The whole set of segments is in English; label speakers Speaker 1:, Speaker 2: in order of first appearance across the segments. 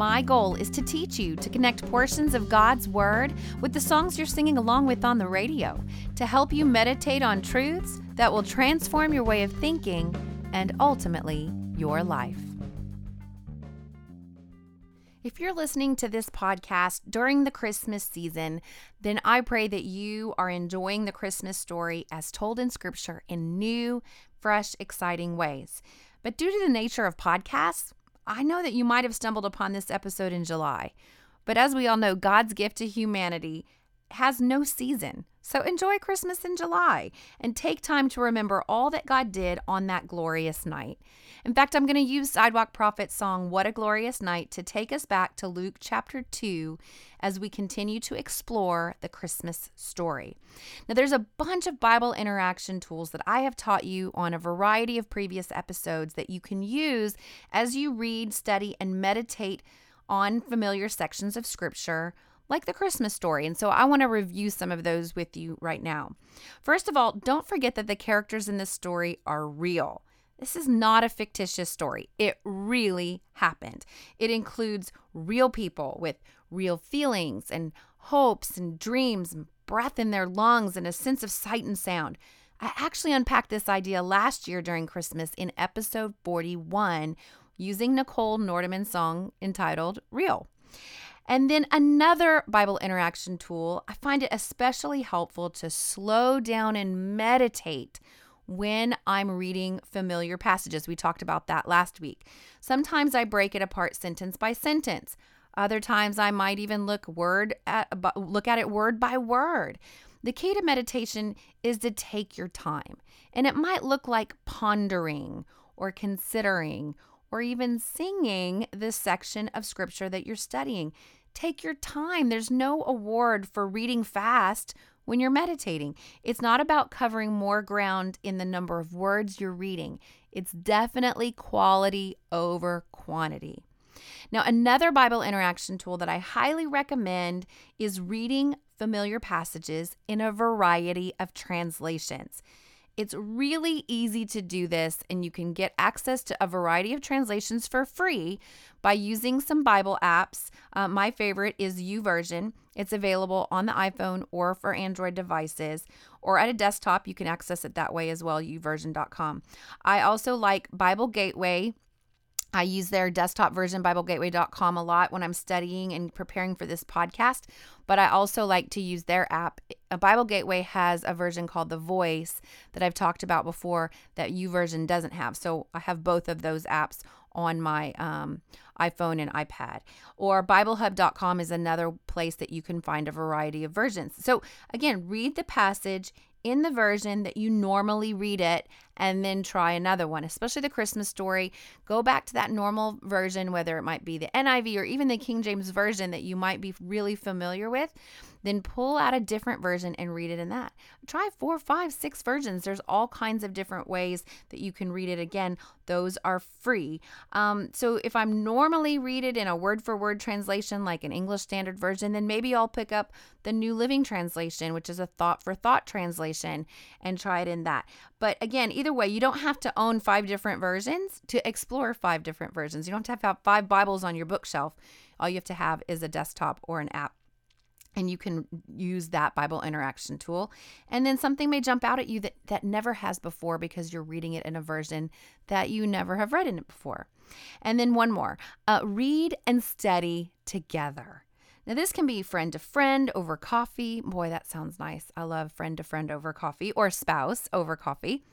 Speaker 1: My goal is to teach you to connect portions of God's Word with the songs you're singing along with on the radio, to help you meditate on truths that will transform your way of thinking and ultimately your life. If you're listening to this podcast during the Christmas season, then I pray that you are enjoying the Christmas story as told in Scripture in new, fresh, exciting ways. But due to the nature of podcasts, I know that you might have stumbled upon this episode in July. But as we all know, God's gift to humanity has no season. So enjoy Christmas in July and take time to remember all that God did on that glorious night. In fact, I'm going to use Sidewalk Prophet's song, What a Glorious Night, to take us back to Luke chapter 2 as we continue to explore the Christmas story. Now, there's a bunch of Bible interaction tools that I have taught you on a variety of previous episodes that you can use as you read, study, and meditate on familiar sections of Scripture like the Christmas story. And so I want to review some of those with you right now. First of all, don't forget that the characters in this story are real. This is not a fictitious story. It really happened. It includes real people with real feelings and hopes and dreams and breath in their lungs and a sense of sight and sound. I actually unpacked this idea last year during Christmas in episode 41 using Nicole Nordeman's song entitled Real. And then another Bible interaction tool, I find it especially helpful to slow down and meditate when I'm reading familiar passages. We talked about that last week. Sometimes I break it apart sentence by sentence. Other times I might even look word at look at it word by word. The key to meditation is to take your time. And it might look like pondering or considering or even singing this section of scripture that you're studying. Take your time. There's no award for reading fast when you're meditating. It's not about covering more ground in the number of words you're reading, it's definitely quality over quantity. Now, another Bible interaction tool that I highly recommend is reading familiar passages in a variety of translations. It's really easy to do this, and you can get access to a variety of translations for free by using some Bible apps. Uh, my favorite is YouVersion. It's available on the iPhone or for Android devices, or at a desktop. You can access it that way as well, youversion.com. I also like Bible Gateway. I use their desktop version, BibleGateway.com, a lot when I'm studying and preparing for this podcast. But I also like to use their app. Bible Gateway has a version called The Voice that I've talked about before that YouVersion doesn't have. So I have both of those apps on my um, iPhone and iPad. Or BibleHub.com is another place that you can find a variety of versions. So again, read the passage in the version that you normally read it and then try another one, especially the Christmas story. Go back to that normal version, whether it might be the NIV or even the King James Version that you might be really familiar with. Then pull out a different version and read it in that. Try four, five, six versions. There's all kinds of different ways that you can read it. Again, those are free. Um, so if I'm normally read it in a word for word translation, like an English Standard Version, then maybe I'll pick up the New Living Translation, which is a thought for thought translation, and try it in that. But again, either way, you don't have to own five different versions to explore five different versions. You don't have to have five Bibles on your bookshelf. All you have to have is a desktop or an app. And you can use that Bible interaction tool. And then something may jump out at you that, that never has before because you're reading it in a version that you never have read in it before. And then one more uh, read and study together. Now, this can be friend to friend over coffee. Boy, that sounds nice. I love friend to friend over coffee or spouse over coffee.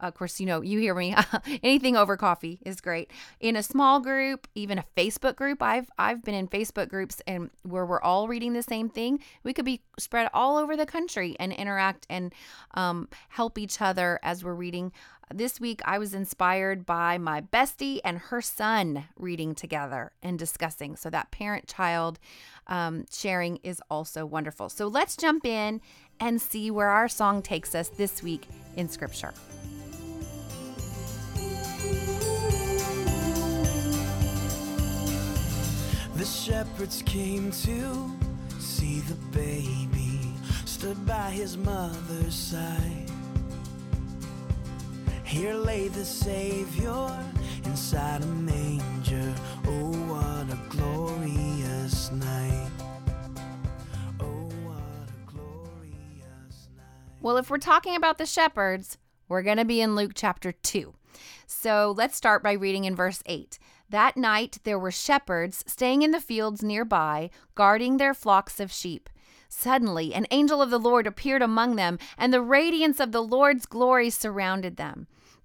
Speaker 1: Of course, you know, you hear me. Anything over coffee is great. In a small group, even a Facebook group, I've I've been in Facebook groups and where we're all reading the same thing. We could be spread all over the country and interact and um, help each other as we're reading this week, I was inspired by my bestie and her son reading together and discussing. So, that parent child um, sharing is also wonderful. So, let's jump in and see where our song takes us this week in Scripture.
Speaker 2: The shepherds came to see the baby, stood by his mother's side. Here lay the Savior inside a manger. Oh, what a glorious night! Oh, what a glorious night!
Speaker 1: Well, if we're talking about the shepherds, we're going to be in Luke chapter 2. So let's start by reading in verse 8. That night there were shepherds staying in the fields nearby, guarding their flocks of sheep. Suddenly, an angel of the Lord appeared among them, and the radiance of the Lord's glory surrounded them.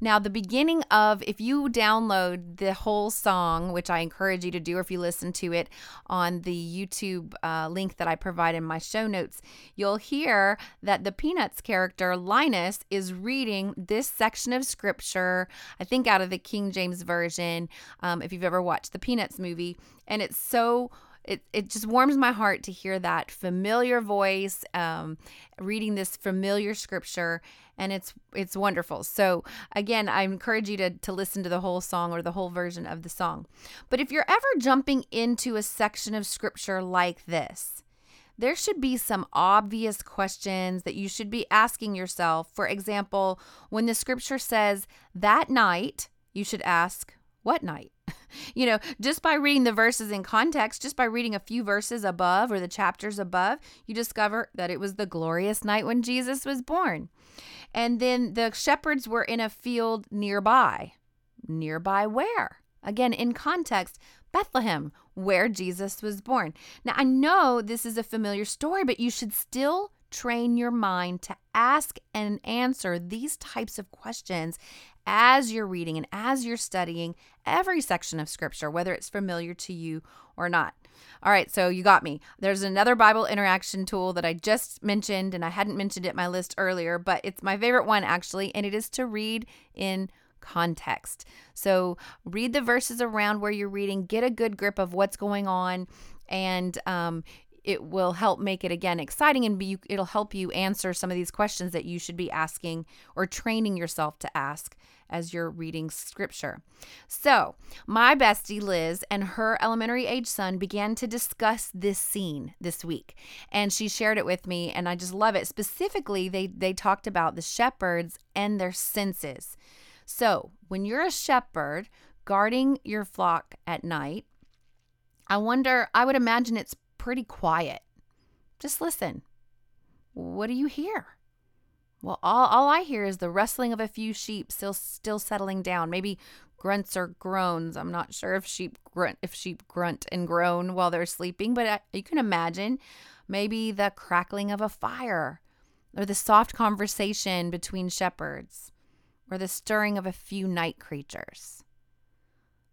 Speaker 1: Now, the beginning of, if you download the whole song, which I encourage you to do if you listen to it on the YouTube uh, link that I provide in my show notes, you'll hear that the Peanuts character, Linus, is reading this section of scripture, I think out of the King James Version, um, if you've ever watched the Peanuts movie. And it's so it, it just warms my heart to hear that familiar voice um, reading this familiar scripture and it's it's wonderful. So again i encourage you to, to listen to the whole song or the whole version of the song. But if you're ever jumping into a section of scripture like this there should be some obvious questions that you should be asking yourself. For example when the scripture says that night you should ask what night you know, just by reading the verses in context, just by reading a few verses above or the chapters above, you discover that it was the glorious night when Jesus was born. And then the shepherds were in a field nearby. Nearby where? Again, in context, Bethlehem, where Jesus was born. Now, I know this is a familiar story, but you should still train your mind to ask and answer these types of questions as you're reading and as you're studying every section of scripture, whether it's familiar to you or not. All right, so you got me. There's another Bible interaction tool that I just mentioned, and I hadn't mentioned it in my list earlier, but it's my favorite one actually, and it is to read in context. So read the verses around where you're reading, get a good grip of what's going on, and um, it will help make it again exciting and be it'll help you answer some of these questions that you should be asking or training yourself to ask as you're reading scripture. So, my bestie Liz and her elementary age son began to discuss this scene this week, and she shared it with me, and I just love it. Specifically, they they talked about the shepherds and their senses. So, when you're a shepherd guarding your flock at night, I wonder, I would imagine it's pretty quiet. Just listen. What do you hear? Well, all, all I hear is the rustling of a few sheep still still settling down. Maybe grunts or groans. I'm not sure if sheep grunt if sheep grunt and groan while they're sleeping, but I, you can imagine maybe the crackling of a fire or the soft conversation between shepherds or the stirring of a few night creatures.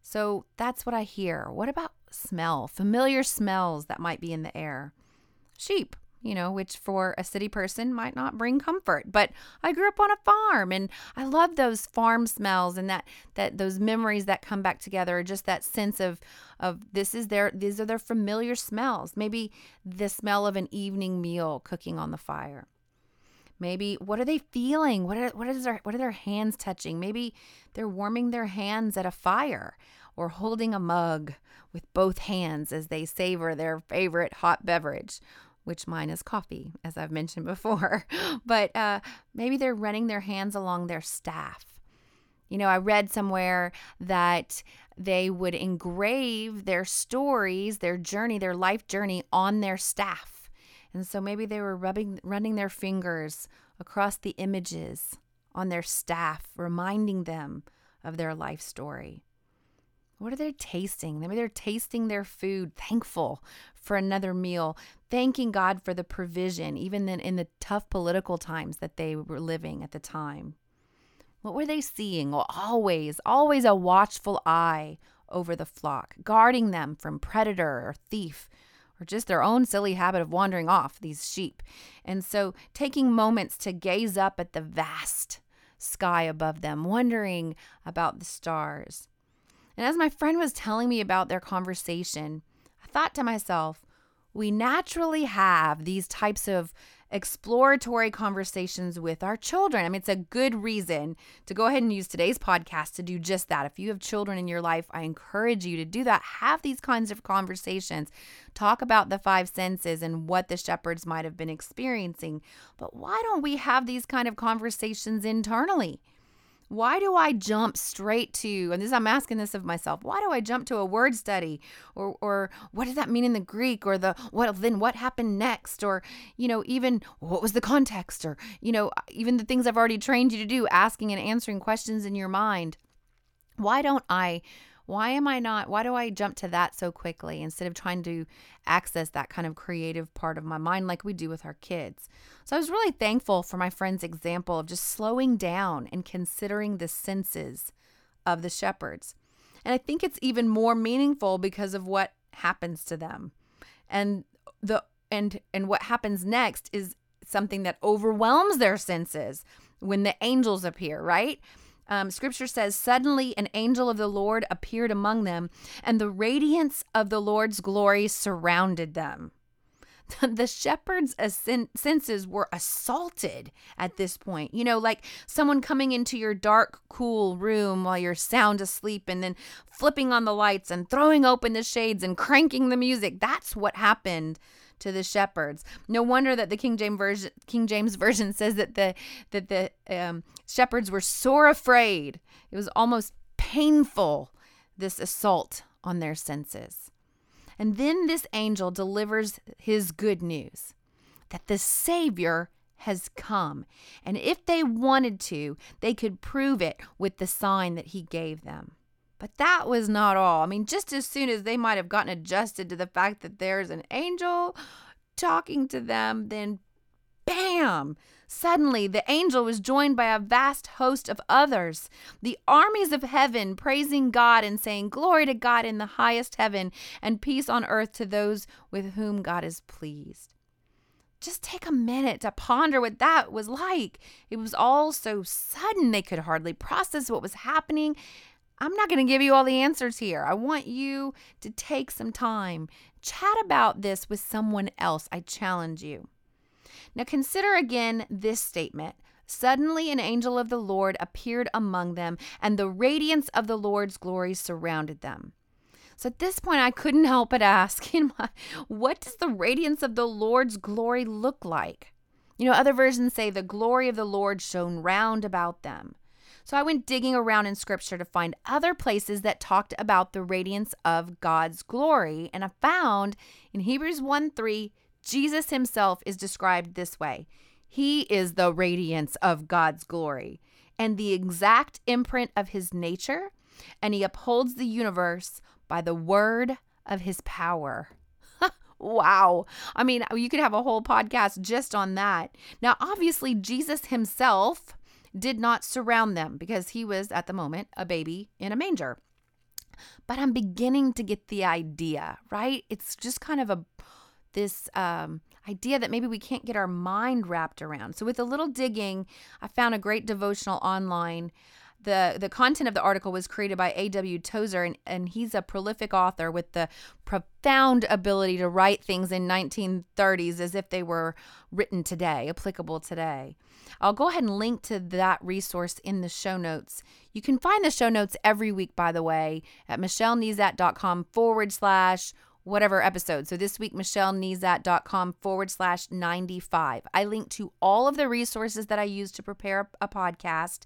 Speaker 1: So that's what I hear. What about smell? Familiar smells that might be in the air. Sheep you know, which for a city person might not bring comfort. But I grew up on a farm and I love those farm smells and that that those memories that come back together, just that sense of of this is their these are their familiar smells. Maybe the smell of an evening meal cooking on the fire. Maybe what are they feeling? What are what is their what are their hands touching? Maybe they're warming their hands at a fire or holding a mug with both hands as they savor their favorite hot beverage which mine is coffee, as I've mentioned before. but uh, maybe they're running their hands along their staff. You know, I read somewhere that they would engrave their stories, their journey, their life journey on their staff. And so maybe they were rubbing running their fingers across the images on their staff, reminding them of their life story. What are they tasting? Maybe they're tasting their food, thankful for another meal, thanking God for the provision, even then in the tough political times that they were living at the time. What were they seeing? Well, always, always a watchful eye over the flock, guarding them from predator or thief or just their own silly habit of wandering off, these sheep. And so taking moments to gaze up at the vast sky above them, wondering about the stars. And as my friend was telling me about their conversation, I thought to myself, we naturally have these types of exploratory conversations with our children. I mean, it's a good reason to go ahead and use today's podcast to do just that. If you have children in your life, I encourage you to do that. Have these kinds of conversations. Talk about the five senses and what the shepherds might have been experiencing. But why don't we have these kind of conversations internally? Why do I jump straight to, and this I'm asking this of myself, why do I jump to a word study? Or or what does that mean in the Greek? Or the what then what happened next? Or, you know, even what was the context? Or, you know, even the things I've already trained you to do, asking and answering questions in your mind. Why don't I why am I not, why do I jump to that so quickly instead of trying to access that kind of creative part of my mind like we do with our kids? So I was really thankful for my friend's example of just slowing down and considering the senses of the shepherds. And I think it's even more meaningful because of what happens to them. And the and and what happens next is something that overwhelms their senses when the angels appear, right? Um, scripture says, Suddenly an angel of the Lord appeared among them, and the radiance of the Lord's glory surrounded them. the shepherds' senses were assaulted at this point. You know, like someone coming into your dark, cool room while you're sound asleep and then flipping on the lights and throwing open the shades and cranking the music. That's what happened to the shepherds. No wonder that the King James version King James version says that the that the um, shepherds were sore afraid. It was almost painful this assault on their senses. And then this angel delivers his good news that the Savior has come. And if they wanted to, they could prove it with the sign that he gave them. But that was not all. I mean, just as soon as they might have gotten adjusted to the fact that there's an angel talking to them, then bam! Suddenly, the angel was joined by a vast host of others, the armies of heaven, praising God and saying, Glory to God in the highest heaven, and peace on earth to those with whom God is pleased. Just take a minute to ponder what that was like. It was all so sudden, they could hardly process what was happening. I'm not going to give you all the answers here. I want you to take some time, chat about this with someone else. I challenge you. Now, consider again this statement. Suddenly, an angel of the Lord appeared among them, and the radiance of the Lord's glory surrounded them. So at this point, I couldn't help but ask, what does the radiance of the Lord's glory look like? You know, other versions say the glory of the Lord shone round about them. So I went digging around in scripture to find other places that talked about the radiance of God's glory. And I found in Hebrews 1 3, Jesus himself is described this way He is the radiance of God's glory and the exact imprint of his nature, and he upholds the universe by the word of his power. wow. I mean, you could have a whole podcast just on that. Now, obviously, Jesus himself did not surround them because he was at the moment a baby in a manger. But I'm beginning to get the idea, right? It's just kind of a this um, idea that maybe we can't get our mind wrapped around. So with a little digging, I found a great devotional online the the content of the article was created by A.W. Tozer and, and he's a prolific author with the profound ability to write things in 1930s as if they were written today, applicable today. I'll go ahead and link to that resource in the show notes. You can find the show notes every week, by the way, at michellenezat.com forward slash whatever episode. So this week, michellenezat.com forward slash 95. I link to all of the resources that I use to prepare a podcast,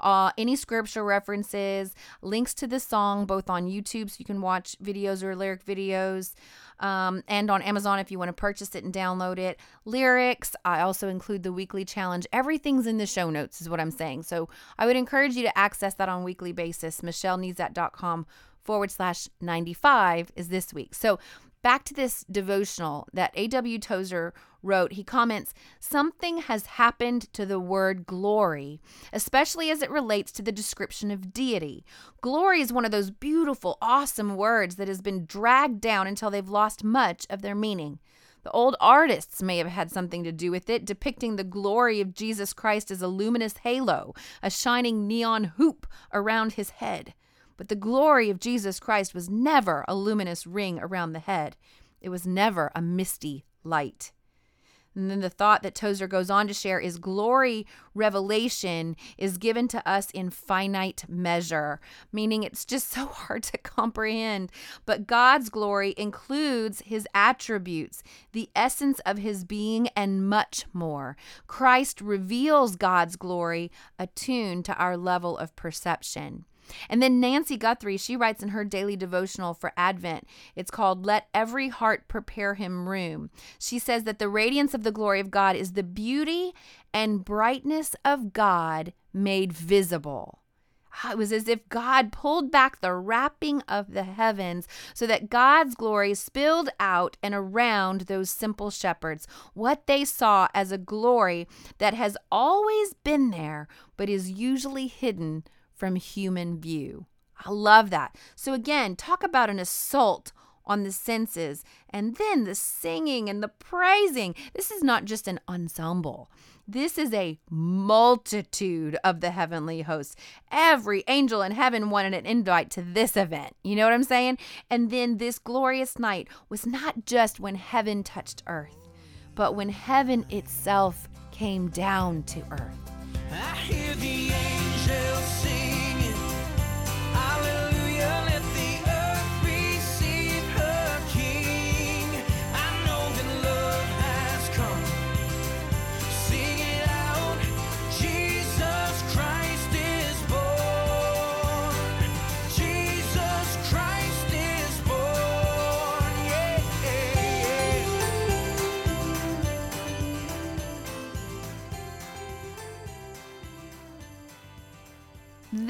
Speaker 1: uh, any scripture references, links to the song, both on YouTube so you can watch videos or lyric videos. Um, and on Amazon if you want to purchase it and download it. Lyrics, I also include the weekly challenge. Everything's in the show notes, is what I'm saying. So I would encourage you to access that on a weekly basis. MichelleNezat.com forward slash 95 is this week. So back to this devotional that A.W. Tozer wrote, he comments Something has happened to the word glory, especially as it relates to the description of deity. Glory is one of those beautiful, awesome words that has been dragged down until they've lost much of their meaning. The old artists may have had something to do with it, depicting the glory of Jesus Christ as a luminous halo, a shining neon hoop around his head. But the glory of Jesus Christ was never a luminous ring around the head, it was never a misty light. And then the thought that Tozer goes on to share is glory revelation is given to us in finite measure, meaning it's just so hard to comprehend. But God's glory includes his attributes, the essence of his being, and much more. Christ reveals God's glory attuned to our level of perception. And then Nancy Guthrie, she writes in her daily devotional for Advent. It's called Let Every Heart Prepare Him Room. She says that the radiance of the glory of God is the beauty and brightness of God made visible. Ah, it was as if God pulled back the wrapping of the heavens so that God's glory spilled out and around those simple shepherds. What they saw as a glory that has always been there, but is usually hidden from human view. I love that. So, again, talk about an assault on the senses and then the singing and the praising. This is not just an ensemble. This is a multitude of the heavenly hosts. Every angel in heaven wanted an invite to this event. You know what I'm saying? And then this glorious night was not just when heaven touched earth, but when heaven itself came down to earth.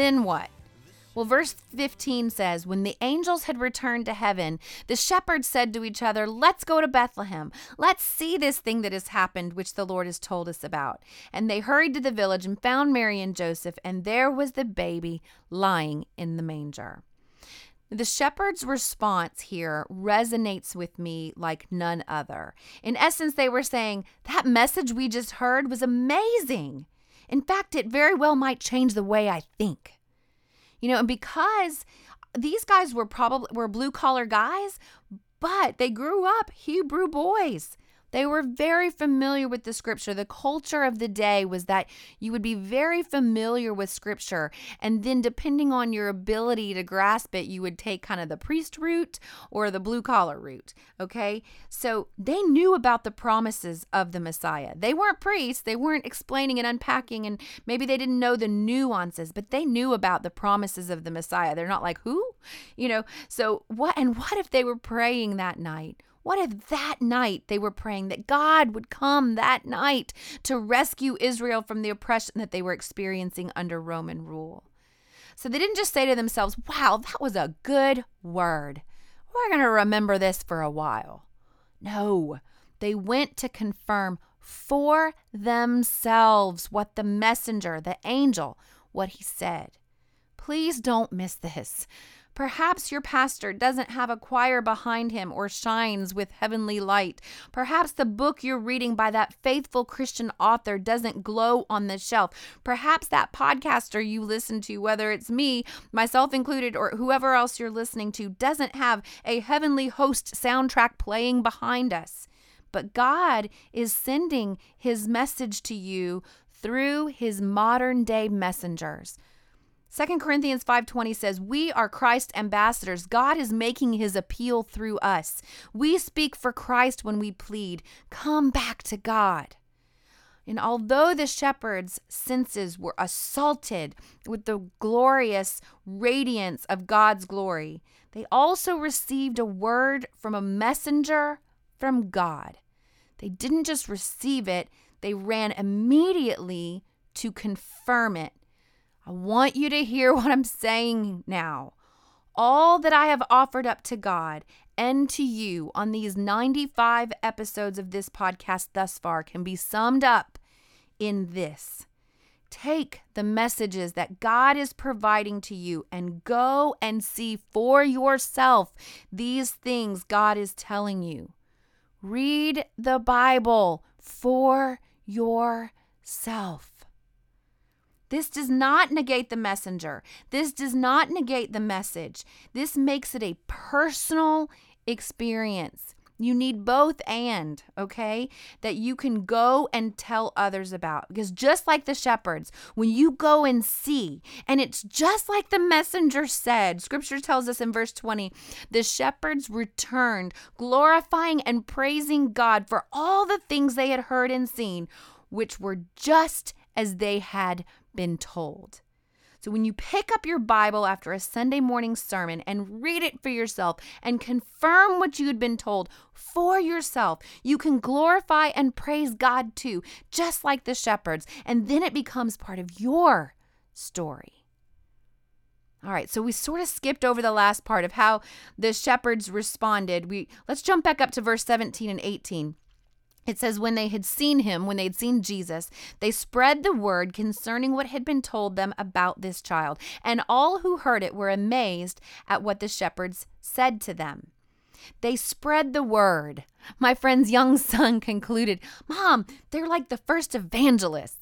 Speaker 1: Then what? Well, verse 15 says, When the angels had returned to heaven, the shepherds said to each other, Let's go to Bethlehem. Let's see this thing that has happened, which the Lord has told us about. And they hurried to the village and found Mary and Joseph, and there was the baby lying in the manger. The shepherd's response here resonates with me like none other. In essence, they were saying, That message we just heard was amazing. In fact, it very well might change the way I think. You know, and because these guys were probably were blue collar guys, but they grew up Hebrew boys. They were very familiar with the scripture. The culture of the day was that you would be very familiar with scripture. And then, depending on your ability to grasp it, you would take kind of the priest route or the blue collar route. Okay. So they knew about the promises of the Messiah. They weren't priests, they weren't explaining and unpacking, and maybe they didn't know the nuances, but they knew about the promises of the Messiah. They're not like, who? You know, so what? And what if they were praying that night? What if that night they were praying that God would come that night to rescue Israel from the oppression that they were experiencing under Roman rule? So they didn't just say to themselves, wow, that was a good word. We're going to remember this for a while. No, they went to confirm for themselves what the messenger, the angel, what he said. Please don't miss this. Perhaps your pastor doesn't have a choir behind him or shines with heavenly light. Perhaps the book you're reading by that faithful Christian author doesn't glow on the shelf. Perhaps that podcaster you listen to, whether it's me, myself included, or whoever else you're listening to, doesn't have a heavenly host soundtrack playing behind us. But God is sending his message to you through his modern day messengers. 2 Corinthians 5:20 says, "We are Christ's ambassadors. God is making his appeal through us. We speak for Christ when we plead, come back to God." And although the shepherds' senses were assaulted with the glorious radiance of God's glory, they also received a word from a messenger from God. They didn't just receive it, they ran immediately to confirm it I want you to hear what I'm saying now. All that I have offered up to God and to you on these 95 episodes of this podcast thus far can be summed up in this. Take the messages that God is providing to you and go and see for yourself these things God is telling you. Read the Bible for yourself. This does not negate the messenger. This does not negate the message. This makes it a personal experience. You need both and, okay? That you can go and tell others about. Because just like the shepherds, when you go and see, and it's just like the messenger said, scripture tells us in verse 20, the shepherds returned, glorifying and praising God for all the things they had heard and seen, which were just as they had been told. So when you pick up your Bible after a Sunday morning sermon and read it for yourself and confirm what you had been told for yourself, you can glorify and praise God too, just like the shepherds. And then it becomes part of your story. All right, so we sort of skipped over the last part of how the shepherds responded. We let's jump back up to verse 17 and 18. It says, when they had seen him, when they had seen Jesus, they spread the word concerning what had been told them about this child. And all who heard it were amazed at what the shepherds said to them. They spread the word. My friend's young son concluded, Mom, they're like the first evangelists.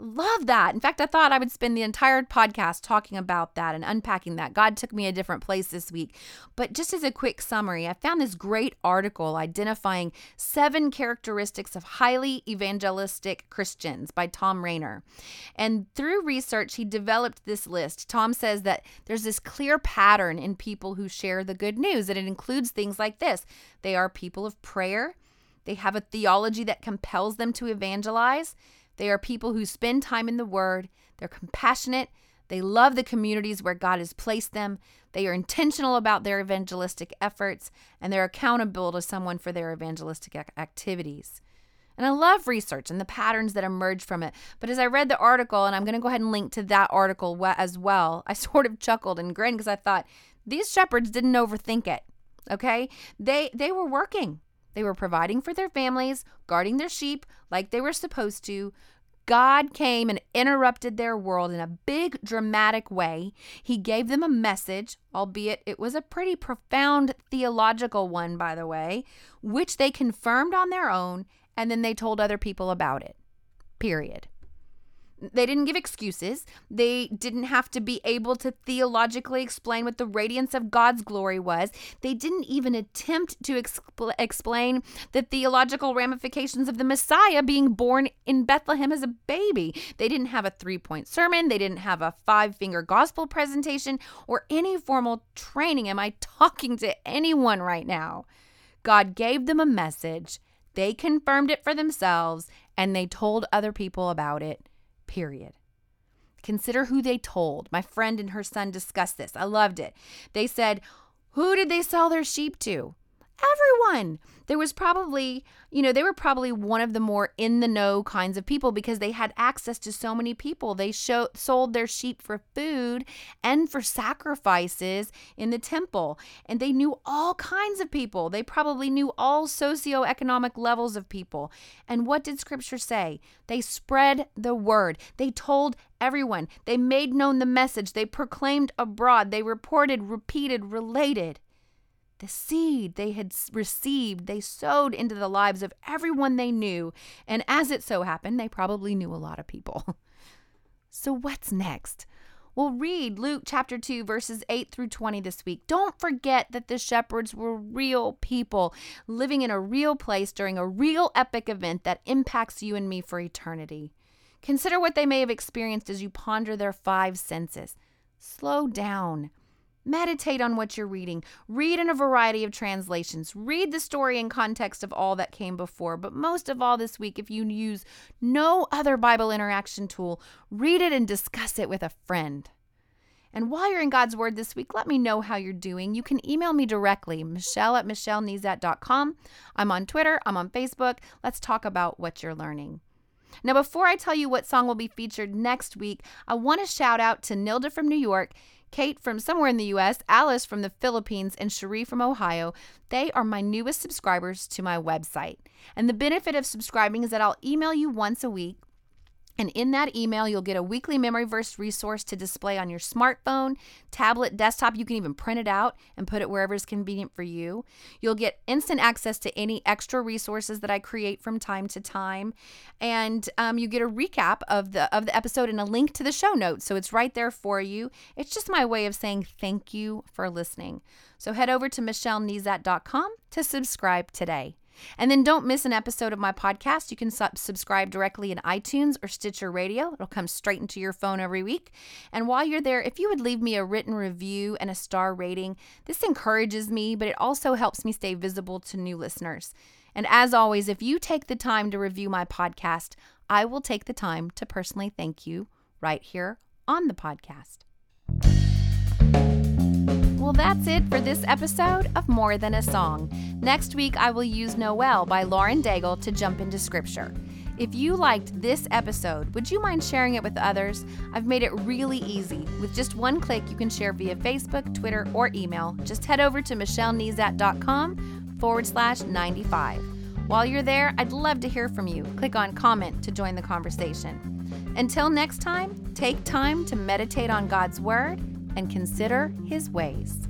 Speaker 1: Love that. In fact, I thought I would spend the entire podcast talking about that and unpacking that. God took me a different place this week. But just as a quick summary, I found this great article identifying seven characteristics of highly evangelistic Christians by Thom Rainer. And through research, he developed this list. Tom says that there's this clear pattern in people who share the good news, and it includes things like this they are people of prayer, they have a theology that compels them to evangelize. They are people who spend time in the Word, they're compassionate, they love the communities where God has placed them, they are intentional about their evangelistic efforts, and they're accountable to someone for their evangelistic activities. And I love research and the patterns that emerge from it. But as I read the article, and I'm going to go ahead and link to that article as well, I sort of chuckled and grinned because I thought these shepherds didn't overthink it. Okay? They they were working. They were providing for their families, guarding their sheep like they were supposed to. God came and interrupted their world in a big, dramatic way. He gave them a message, albeit it was a pretty profound theological one, by the way, which they confirmed on their own, and then they told other people about it. Period. They didn't give excuses. They didn't have to be able to theologically explain what the radiance of God's glory was. They didn't even attempt to expl- explain the theological ramifications of the Messiah being born in Bethlehem as a baby. They didn't have a three point sermon. They didn't have a five finger gospel presentation or any formal training. Am I talking to anyone right now? God gave them a message. They confirmed it for themselves and they told other people about it period. Consider who they told. My friend and her son discussed this. I loved it. They said, Who did they sell their sheep to? Everyone. There was probably, you know, they were probably one of the more in the know kinds of people because they had access to so many people. They show, sold their sheep for food and for sacrifices in the temple. And they knew all kinds of people. They probably knew all socioeconomic levels of people. And what did scripture say? They spread the word. They told everyone. They made known the message. They proclaimed abroad. They reported, repeated, related. The seed they had received, they sowed into the lives of everyone they knew. And as it so happened, they probably knew a lot of people. so, what's next? We'll read Luke chapter 2, verses 8 through 20 this week. Don't forget that the shepherds were real people living in a real place during a real epic event that impacts you and me for eternity. Consider what they may have experienced as you ponder their five senses. Slow down. Meditate on what you're reading. Read in a variety of translations. Read the story in context of all that came before. But most of all, this week, if you use no other Bible interaction tool, read it and discuss it with a friend. And while you're in God's Word this week, let me know how you're doing. You can email me directly, michelle at michellenezat.com. I'm on Twitter, I'm on Facebook. Let's talk about what you're learning. Now, before I tell you what song will be featured next week, I want to shout out to Nilda from New York Kate from somewhere in the US, Alice from the Philippines, and Cherie from Ohio. They are my newest subscribers to my website. And the benefit of subscribing is that I'll email you once a week and in that email, you'll get a weekly memory verse resource to display on your smartphone, tablet, desktop. You can even print it out and put it wherever is convenient for you. You'll get instant access to any extra resources that I create from time to time, and um, you get a recap of the of the episode and a link to the show notes. So it's right there for you. It's just my way of saying thank you for listening. So head over to michellenezat.com to subscribe today. And then don't miss an episode of my podcast. You can sub- subscribe directly in iTunes or Stitcher Radio. It'll come straight into your phone every week. And while you're there, if you would leave me a written review and a star rating, this encourages me, but it also helps me stay visible to new listeners. And as always, if you take the time to review my podcast, I will take the time to personally thank you right here on the podcast. Well, that's it for this episode of More Than a Song. Next week, I will use Noel by Lauren Daigle to jump into scripture. If you liked this episode, would you mind sharing it with others? I've made it really easy. With just one click, you can share via Facebook, Twitter, or email. Just head over to michellenezat.com forward slash 95. While you're there, I'd love to hear from you. Click on comment to join the conversation. Until next time, take time to meditate on God's Word and consider his ways.